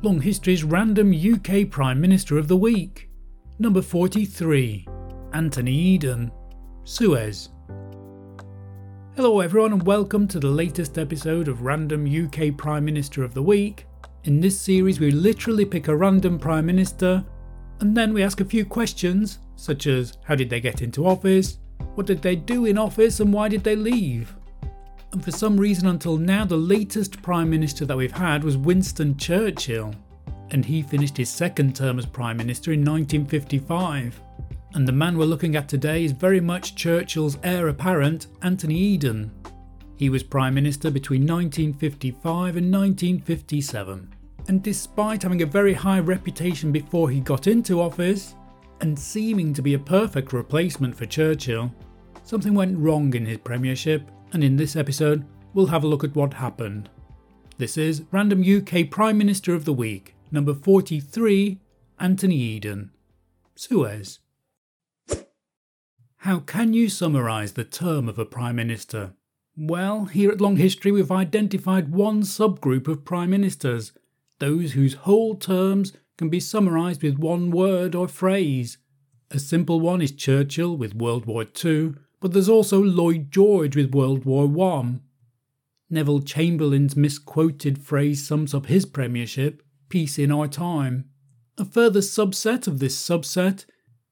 Long History's random UK Prime Minister of the Week. Number 43 Anthony Eden. Suez. Hello, everyone, and welcome to the latest episode of Random UK Prime Minister of the Week. In this series, we literally pick a random Prime Minister and then we ask a few questions, such as how did they get into office, what did they do in office, and why did they leave? And for some reason, until now, the latest Prime Minister that we've had was Winston Churchill, and he finished his second term as Prime Minister in 1955. And the man we're looking at today is very much Churchill's heir apparent, Anthony Eden. He was Prime Minister between 1955 and 1957 and despite having a very high reputation before he got into office, and seeming to be a perfect replacement for Churchill, something went wrong in his premiership, and in this episode, we'll have a look at what happened. This is Random UK Prime Minister of the Week, number 43, Anthony Eden. Suez. How can you summarise the term of a Prime Minister? Well, here at Long History, we've identified one subgroup of Prime Ministers those whose whole terms can be summarised with one word or phrase. A simple one is Churchill with World War II, but there's also Lloyd George with World War I. Neville Chamberlain's misquoted phrase sums up his premiership peace in our time. A further subset of this subset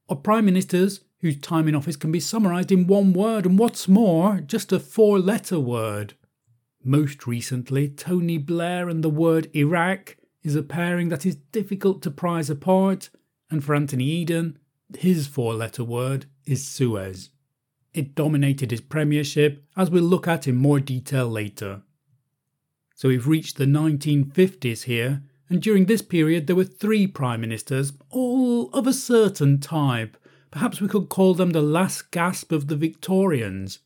are prime ministers whose time in office can be summarised in one word, and what's more, just a four letter word. Most recently, Tony Blair and the word Iraq is a pairing that is difficult to prize apart, and for Anthony Eden, his four letter word is Suez. It dominated his premiership, as we'll look at in more detail later. So we've reached the 1950s here, and during this period there were three prime ministers, all of a certain type. Perhaps we could call them the last gasp of the Victorians.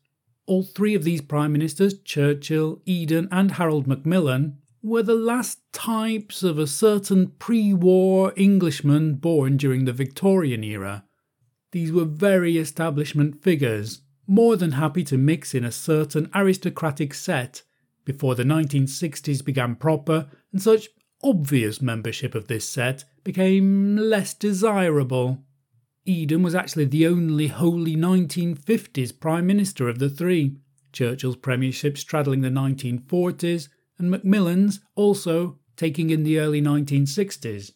All three of these prime ministers, Churchill, Eden, and Harold Macmillan, were the last types of a certain pre war Englishman born during the Victorian era. These were very establishment figures, more than happy to mix in a certain aristocratic set before the 1960s began proper and such obvious membership of this set became less desirable. Eden was actually the only wholly 1950s Prime Minister of the three, Churchill's premiership straddling the 1940s, and Macmillan's also taking in the early 1960s.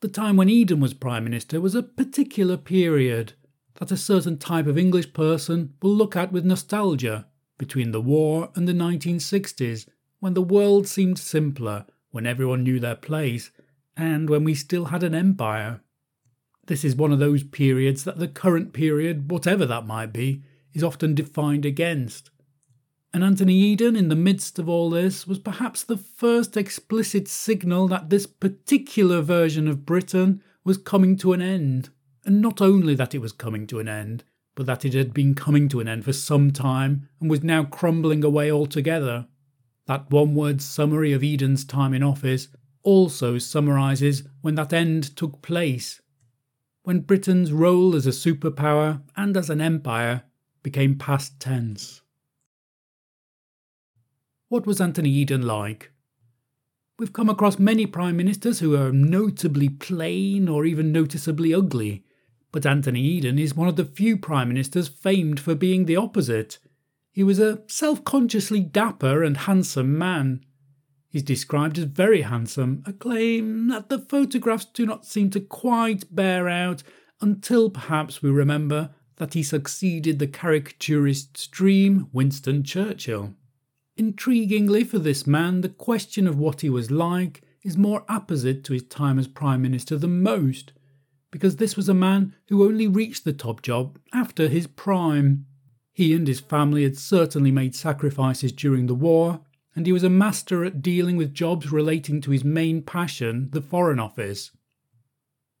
The time when Eden was Prime Minister was a particular period that a certain type of English person will look at with nostalgia between the war and the 1960s, when the world seemed simpler, when everyone knew their place, and when we still had an empire. This is one of those periods that the current period, whatever that might be, is often defined against. And Anthony Eden, in the midst of all this, was perhaps the first explicit signal that this particular version of Britain was coming to an end. And not only that it was coming to an end, but that it had been coming to an end for some time and was now crumbling away altogether. That one word summary of Eden's time in office also summarises when that end took place when Britain's role as a superpower and as an empire became past tense. What was Anthony Eden like? We've come across many prime ministers who are notably plain or even noticeably ugly, but Anthony Eden is one of the few prime ministers famed for being the opposite. He was a self consciously dapper and handsome man, He's described as very handsome, a claim that the photographs do not seem to quite bear out until perhaps we remember that he succeeded the caricaturist's dream, Winston Churchill. Intriguingly for this man, the question of what he was like is more apposite to his time as Prime Minister than most, because this was a man who only reached the top job after his prime. He and his family had certainly made sacrifices during the war, and he was a master at dealing with jobs relating to his main passion, the Foreign Office.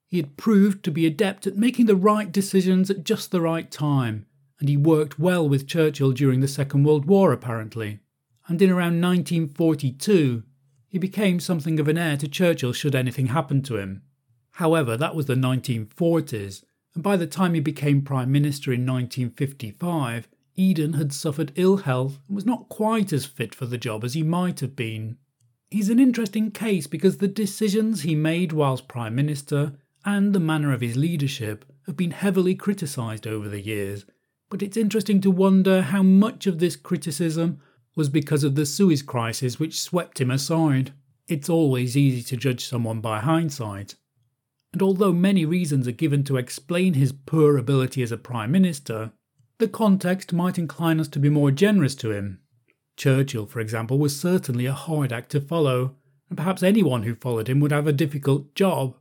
He had proved to be adept at making the right decisions at just the right time, and he worked well with Churchill during the Second World War, apparently. And in around 1942, he became something of an heir to Churchill should anything happen to him. However, that was the 1940s, and by the time he became Prime Minister in 1955, Eden had suffered ill health and was not quite as fit for the job as he might have been. He's an interesting case because the decisions he made whilst Prime Minister and the manner of his leadership have been heavily criticised over the years, but it's interesting to wonder how much of this criticism was because of the Suez crisis which swept him aside. It's always easy to judge someone by hindsight. And although many reasons are given to explain his poor ability as a Prime Minister, the context might incline us to be more generous to him. Churchill, for example, was certainly a hard act to follow, and perhaps anyone who followed him would have a difficult job.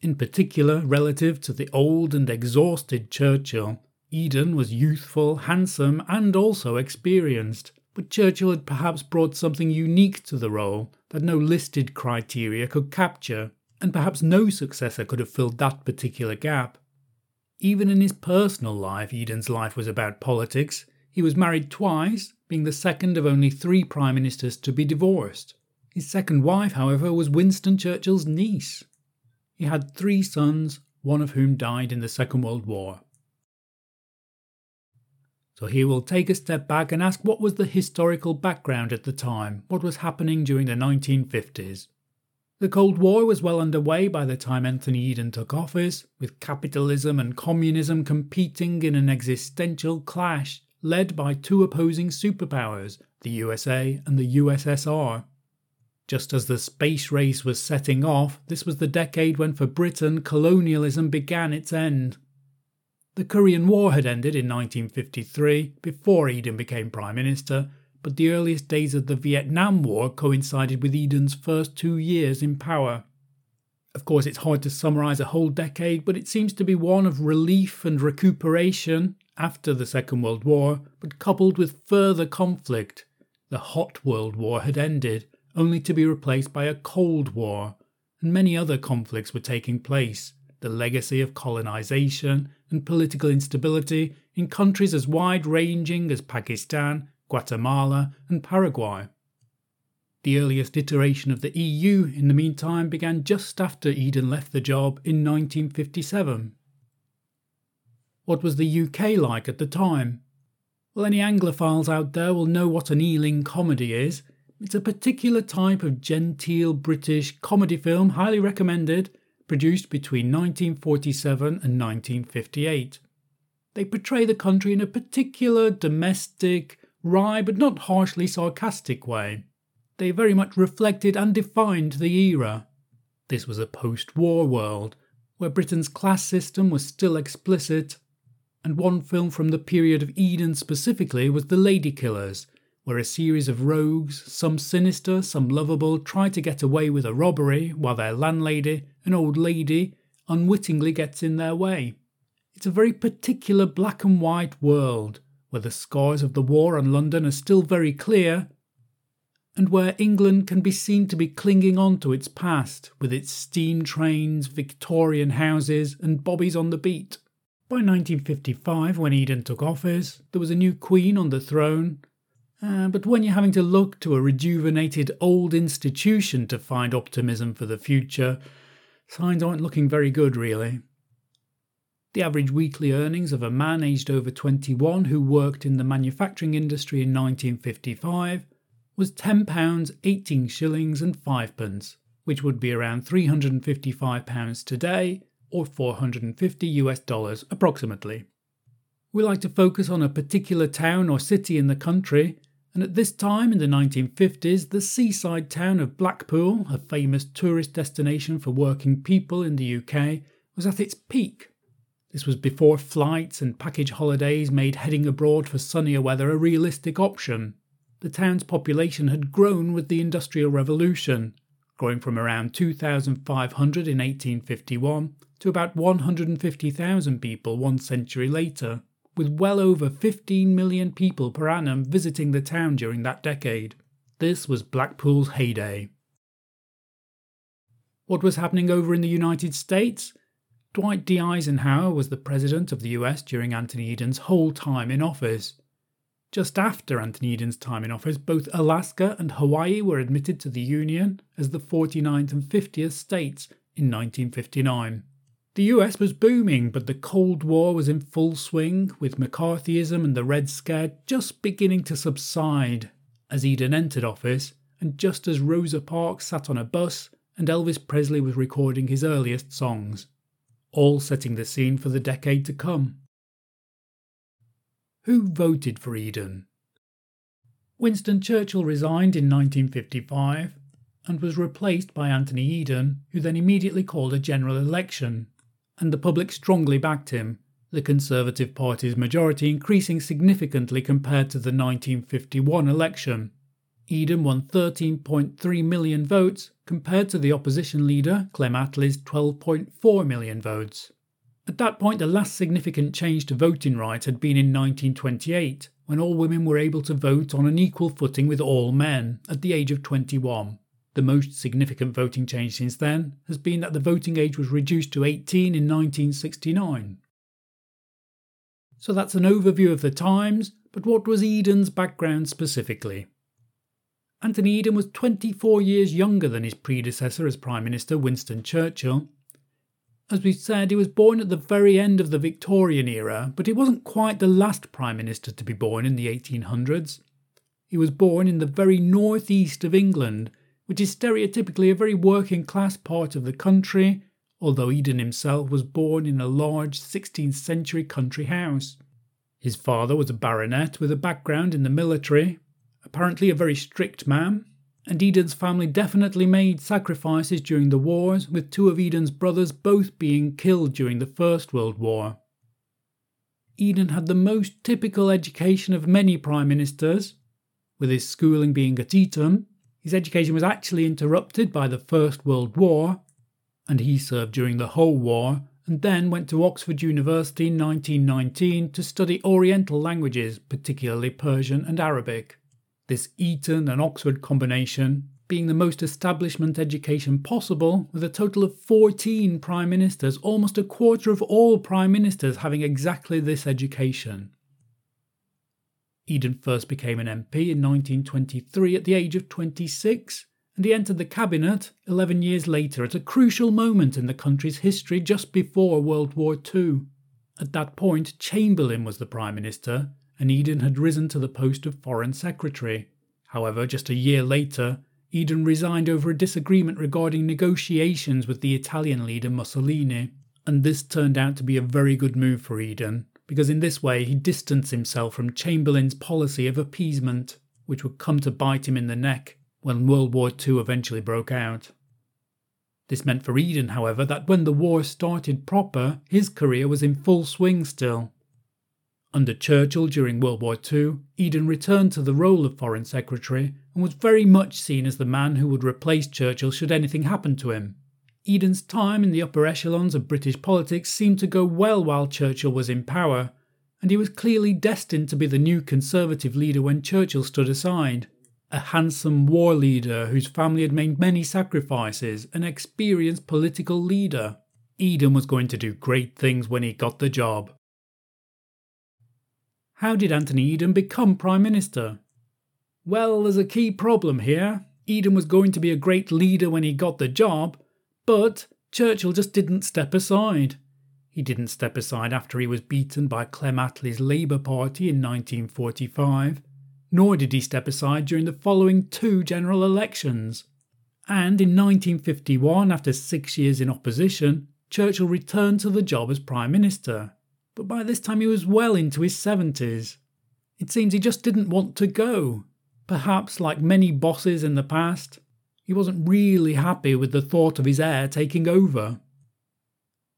In particular, relative to the old and exhausted Churchill, Eden was youthful, handsome, and also experienced, but Churchill had perhaps brought something unique to the role that no listed criteria could capture, and perhaps no successor could have filled that particular gap. Even in his personal life, Eden's life was about politics. He was married twice, being the second of only three prime ministers to be divorced. His second wife, however, was Winston Churchill's niece. He had three sons, one of whom died in the Second World War. So here we'll take a step back and ask what was the historical background at the time, what was happening during the 1950s. The Cold War was well underway by the time Anthony Eden took office, with capitalism and communism competing in an existential clash led by two opposing superpowers, the USA and the USSR. Just as the space race was setting off, this was the decade when for Britain colonialism began its end. The Korean War had ended in 1953 before Eden became Prime Minister, but the earliest days of the Vietnam War coincided with Eden's first two years in power. Of course, it's hard to summarise a whole decade, but it seems to be one of relief and recuperation after the Second World War, but coupled with further conflict. The Hot World War had ended, only to be replaced by a Cold War, and many other conflicts were taking place the legacy of colonisation and political instability in countries as wide ranging as Pakistan, Guatemala, and Paraguay. The earliest iteration of the EU, in the meantime, began just after Eden left the job in 1957. What was the UK like at the time? Well, any Anglophiles out there will know what an Ealing comedy is. It's a particular type of genteel British comedy film, highly recommended, produced between 1947 and 1958. They portray the country in a particular domestic, wry but not harshly sarcastic way. They very much reflected and defined the era. This was a post war world, where Britain's class system was still explicit, and one film from the period of Eden specifically was The Lady Killers, where a series of rogues, some sinister, some lovable, try to get away with a robbery while their landlady, an old lady, unwittingly gets in their way. It's a very particular black and white world, where the scars of the war on London are still very clear, and where England can be seen to be clinging on to its past, with its steam trains, Victorian houses, and bobbies on the beat. By 1955, when Eden took office, there was a new queen on the throne, uh, but when you're having to look to a rejuvenated old institution to find optimism for the future, signs aren't looking very good, really. The average weekly earnings of a man aged over 21 who worked in the manufacturing industry in 1955 was £10, 18 shillings and 5 pence, which would be around £355 today or 450 US dollars approximately. We like to focus on a particular town or city in the country and at this time in the 1950s, the seaside town of Blackpool, a famous tourist destination for working people in the UK, was at its peak. This was before flights and package holidays made heading abroad for sunnier weather a realistic option. The town's population had grown with the Industrial Revolution, growing from around 2,500 in 1851 to about 150,000 people one century later with well over 15 million people per annum visiting the town during that decade. This was Blackpool's heyday. What was happening over in the United States? Dwight D. Eisenhower was the president of the US during Anthony Eden's whole time in office. Just after Anthony Eden's time in office, both Alaska and Hawaii were admitted to the Union as the 49th and 50th states in 1959. The US was booming, but the Cold War was in full swing, with McCarthyism and the Red Scare just beginning to subside. As Eden entered office, and just as Rosa Parks sat on a bus and Elvis Presley was recording his earliest songs, all setting the scene for the decade to come. Who voted for Eden? Winston Churchill resigned in 1955 and was replaced by Anthony Eden, who then immediately called a general election, and the public strongly backed him, the Conservative Party's majority increasing significantly compared to the 1951 election. Eden won 13.3 million votes compared to the opposition leader Clem Attlee's 12.4 million votes. At that point, the last significant change to voting rights had been in 1928, when all women were able to vote on an equal footing with all men at the age of 21. The most significant voting change since then has been that the voting age was reduced to 18 in 1969. So that's an overview of the times, but what was Eden's background specifically? Anthony Eden was 24 years younger than his predecessor as Prime Minister, Winston Churchill. As we said, he was born at the very end of the Victorian era, but he wasn't quite the last Prime Minister to be born in the 1800s. He was born in the very northeast of England, which is stereotypically a very working class part of the country, although Eden himself was born in a large 16th century country house. His father was a baronet with a background in the military, apparently a very strict man, and Eden's family definitely made sacrifices during the wars, with two of Eden's brothers both being killed during the First World War. Eden had the most typical education of many prime ministers, with his schooling being at Eton. His education was actually interrupted by the First World War, and he served during the whole war and then went to Oxford University in 1919 to study Oriental languages, particularly Persian and Arabic this Eton and Oxford combination being the most establishment education possible, with a total of 14 prime ministers, almost a quarter of all prime ministers having exactly this education. Eden first became an MP in 1923 at the age of 26, and he entered the cabinet 11 years later at a crucial moment in the country's history just before World War II. At that point, Chamberlain was the Prime Minister, and Eden had risen to the post of Foreign Secretary. However, just a year later, Eden resigned over a disagreement regarding negotiations with the Italian leader Mussolini, and this turned out to be a very good move for Eden, because in this way he distanced himself from Chamberlain's policy of appeasement, which would come to bite him in the neck when World War II eventually broke out. This meant for Eden, however, that when the war started proper, his career was in full swing still. Under Churchill during World War II, Eden returned to the role of Foreign Secretary and was very much seen as the man who would replace Churchill should anything happen to him. Eden's time in the upper echelons of British politics seemed to go well while Churchill was in power, and he was clearly destined to be the new Conservative leader when Churchill stood aside. A handsome war leader whose family had made many sacrifices, an experienced political leader. Eden was going to do great things when he got the job. How did Anthony Eden become Prime Minister? Well, there's a key problem here. Eden was going to be a great leader when he got the job, but Churchill just didn't step aside. He didn't step aside after he was beaten by Clem Attlee's Labour Party in 1945, nor did he step aside during the following two general elections. And in 1951, after six years in opposition, Churchill returned to the job as Prime Minister but by this time he was well into his 70s. It seems he just didn't want to go. Perhaps, like many bosses in the past, he wasn't really happy with the thought of his heir taking over.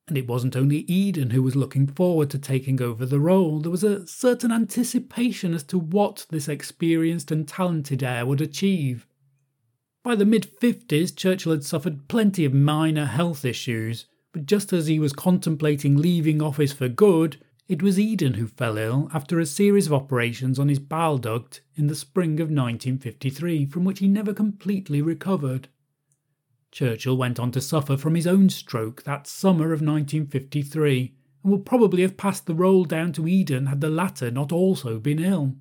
And it wasn't only Eden who was looking forward to taking over the role, there was a certain anticipation as to what this experienced and talented heir would achieve. By the mid 50s, Churchill had suffered plenty of minor health issues, but just as he was contemplating leaving office for good, it was Eden who fell ill after a series of operations on his bile duct in the spring of 1953, from which he never completely recovered. Churchill went on to suffer from his own stroke that summer of 1953 and would probably have passed the role down to Eden had the latter not also been ill.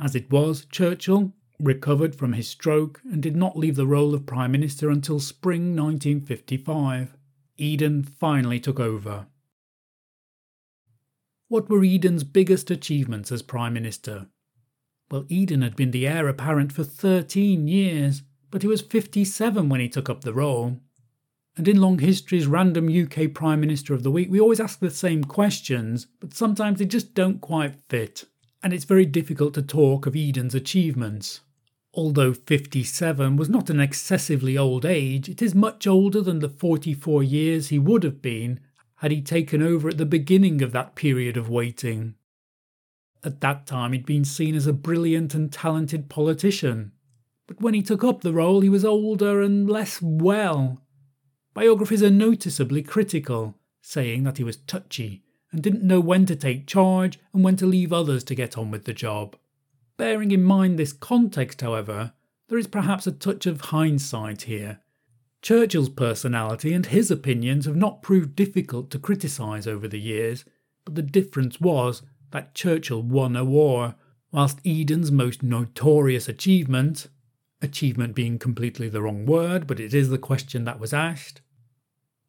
As it was, Churchill recovered from his stroke and did not leave the role of Prime Minister until spring 1955. Eden finally took over. What were Eden's biggest achievements as Prime Minister? Well, Eden had been the heir apparent for 13 years, but he was 57 when he took up the role. And in Long History's random UK Prime Minister of the Week, we always ask the same questions, but sometimes they just don't quite fit. And it's very difficult to talk of Eden's achievements. Although 57 was not an excessively old age, it is much older than the 44 years he would have been had he taken over at the beginning of that period of waiting. At that time, he'd been seen as a brilliant and talented politician. But when he took up the role, he was older and less well. Biographers are noticeably critical, saying that he was touchy and didn't know when to take charge and when to leave others to get on with the job. Bearing in mind this context, however, there is perhaps a touch of hindsight here. Churchill's personality and his opinions have not proved difficult to criticise over the years, but the difference was that Churchill won a war, whilst Eden's most notorious achievement, achievement being completely the wrong word, but it is the question that was asked,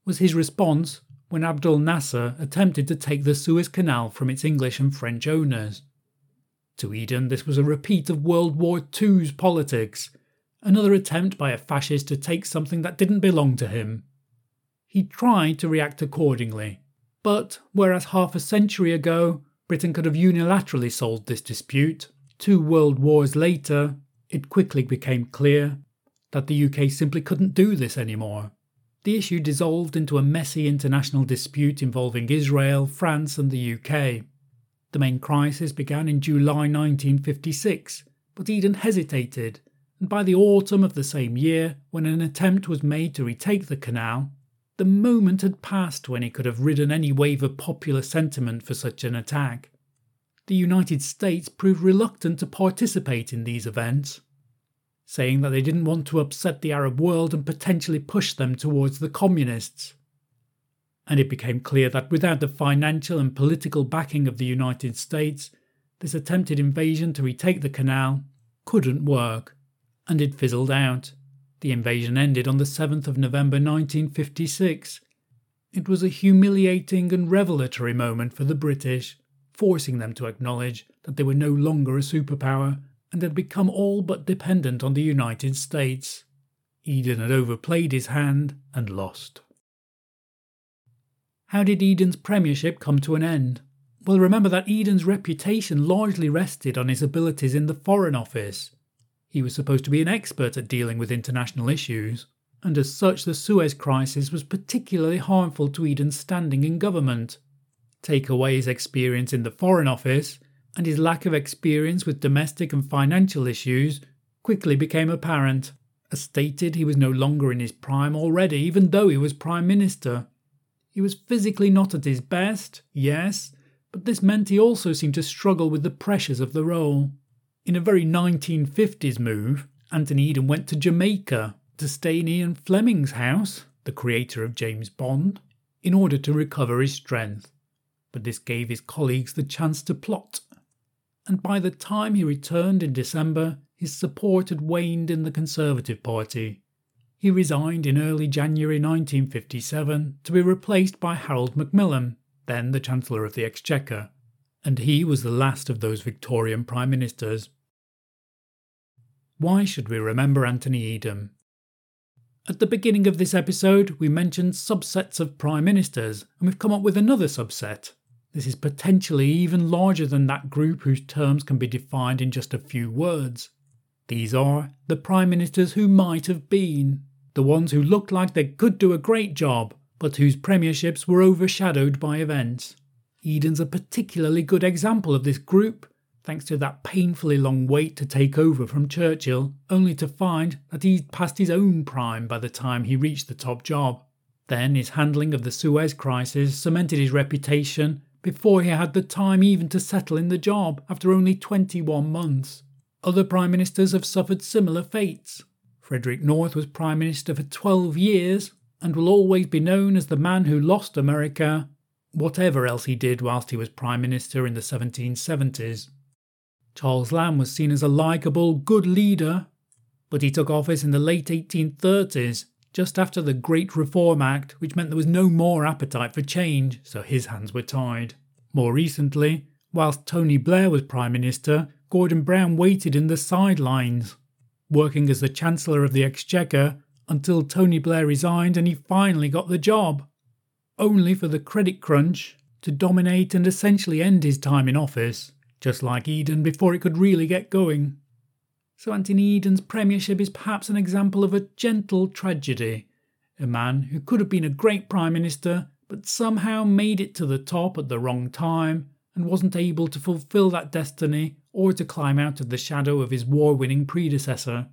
was his response when Abdul Nasser attempted to take the Suez Canal from its English and French owners. To Eden, this was a repeat of World War II's politics, another attempt by a fascist to take something that didn't belong to him. He tried to react accordingly, but whereas half a century ago Britain could have unilaterally solved this dispute, two world wars later, it quickly became clear that the UK simply couldn't do this anymore. The issue dissolved into a messy international dispute involving Israel, France, and the UK. The main crisis began in July 1956, but Eden hesitated, and by the autumn of the same year, when an attempt was made to retake the canal, the moment had passed when he could have ridden any wave of popular sentiment for such an attack. The United States proved reluctant to participate in these events, saying that they didn't want to upset the Arab world and potentially push them towards the communists and it became clear that without the financial and political backing of the United States, this attempted invasion to retake the canal couldn't work, and it fizzled out. The invasion ended on the 7th of November 1956. It was a humiliating and revelatory moment for the British, forcing them to acknowledge that they were no longer a superpower and had become all but dependent on the United States. Eden had overplayed his hand and lost. How did Eden's premiership come to an end? Well, remember that Eden's reputation largely rested on his abilities in the Foreign Office. He was supposed to be an expert at dealing with international issues, and as such, the Suez Crisis was particularly harmful to Eden's standing in government. Take away his experience in the Foreign Office, and his lack of experience with domestic and financial issues quickly became apparent. As stated, he was no longer in his prime already, even though he was Prime Minister. He was physically not at his best, yes, but this meant he also seemed to struggle with the pressures of the role. In a very 1950s move, Anthony Eden went to Jamaica to stay in Ian Fleming's house, the creator of James Bond, in order to recover his strength. But this gave his colleagues the chance to plot. And by the time he returned in December, his support had waned in the Conservative Party. He resigned in early January 1957 to be replaced by Harold Macmillan, then the Chancellor of the Exchequer, and he was the last of those Victorian Prime Ministers. Why should we remember Anthony Eden? At the beginning of this episode, we mentioned subsets of Prime Ministers, and we've come up with another subset. This is potentially even larger than that group whose terms can be defined in just a few words. These are the Prime Ministers who might have been the ones who looked like they could do a great job, but whose premierships were overshadowed by events. Eden's a particularly good example of this group, thanks to that painfully long wait to take over from Churchill, only to find that he'd passed his own prime by the time he reached the top job. Then his handling of the Suez crisis cemented his reputation before he had the time even to settle in the job after only 21 months. Other prime ministers have suffered similar fates. Frederick North was Prime Minister for 12 years and will always be known as the man who lost America, whatever else he did whilst he was Prime Minister in the 1770s. Charles Lamb was seen as a likeable, good leader, but he took office in the late 1830s, just after the Great Reform Act, which meant there was no more appetite for change, so his hands were tied. More recently, whilst Tony Blair was Prime Minister, Gordon Brown waited in the sidelines, working as the Chancellor of the Exchequer until Tony Blair resigned and he finally got the job, only for the credit crunch to dominate and essentially end his time in office, just like Eden before it could really get going. So Anthony Eden's premiership is perhaps an example of a gentle tragedy. A man who could have been a great Prime Minister, but somehow made it to the top at the wrong time and wasn't able to fulfill that destiny or to climb out of the shadow of his war winning predecessor.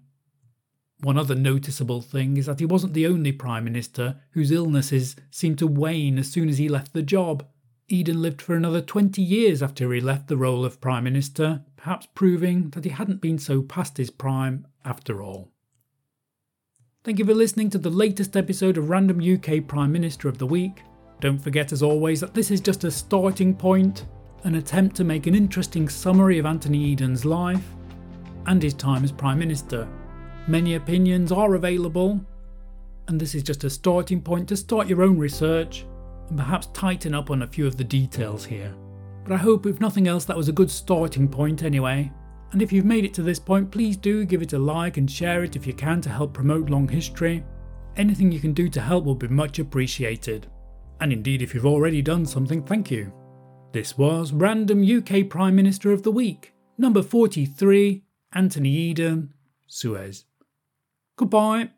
One other noticeable thing is that he wasn't the only Prime Minister whose illnesses seemed to wane as soon as he left the job. Eden lived for another 20 years after he left the role of Prime Minister, perhaps proving that he hadn't been so past his prime after all. Thank you for listening to the latest episode of Random UK Prime Minister of the Week. Don't forget, as always, that this is just a starting point, an attempt to make an interesting summary of Anthony Eden's life and his time as Prime Minister. Many opinions are available, and this is just a starting point to start your own research and perhaps tighten up on a few of the details here. But I hope, if nothing else, that was a good starting point anyway. And if you've made it to this point, please do give it a like and share it if you can to help promote long history. Anything you can do to help will be much appreciated. And indeed, if you've already done something, thank you. This was Random UK Prime Minister of the Week, number 43, Anthony Eden, Suez. Goodbye.